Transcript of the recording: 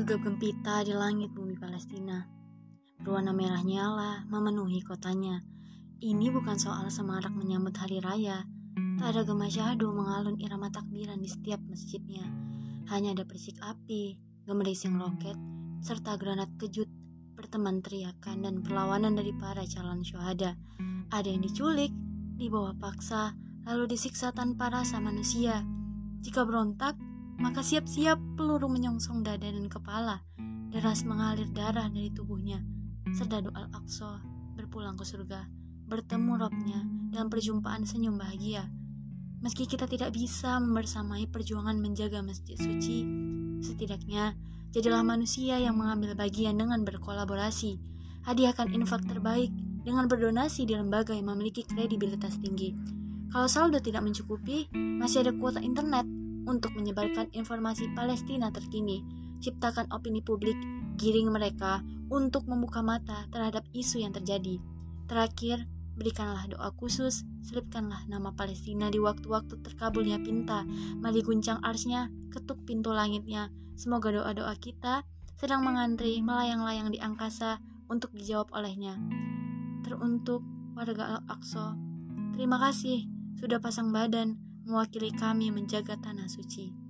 Gegap gempita di langit bumi Palestina. Berwarna merah nyala memenuhi kotanya. Ini bukan soal semarak menyambut hari raya. Tak ada gema syahdu mengalun irama takbiran di setiap masjidnya. Hanya ada persik api, gemerising roket, serta granat kejut berteman teriakan dan perlawanan dari para calon syuhada. Ada yang diculik, dibawa paksa, lalu disiksa tanpa rasa manusia. Jika berontak, maka siap-siap peluru menyongsong dada dan kepala. Deras mengalir darah dari tubuhnya. Serdadu Al-Aqsa berpulang ke surga, bertemu Robnya dalam perjumpaan senyum bahagia. Meski kita tidak bisa membersamai perjuangan menjaga masjid suci, setidaknya jadilah manusia yang mengambil bagian dengan berkolaborasi. Hadiahkan infak terbaik dengan berdonasi di lembaga yang memiliki kredibilitas tinggi. Kalau saldo tidak mencukupi, masih ada kuota internet untuk menyebarkan informasi Palestina terkini, ciptakan opini publik, giring mereka untuk membuka mata terhadap isu yang terjadi. Terakhir, berikanlah doa khusus, selipkanlah nama Palestina di waktu-waktu terkabulnya pinta, mari guncang arsnya, ketuk pintu langitnya. Semoga doa-doa kita sedang mengantri melayang-layang di angkasa untuk dijawab olehnya. Teruntuk warga Al-Aqsa, terima kasih sudah pasang badan mewakili kami menjaga tanah suci.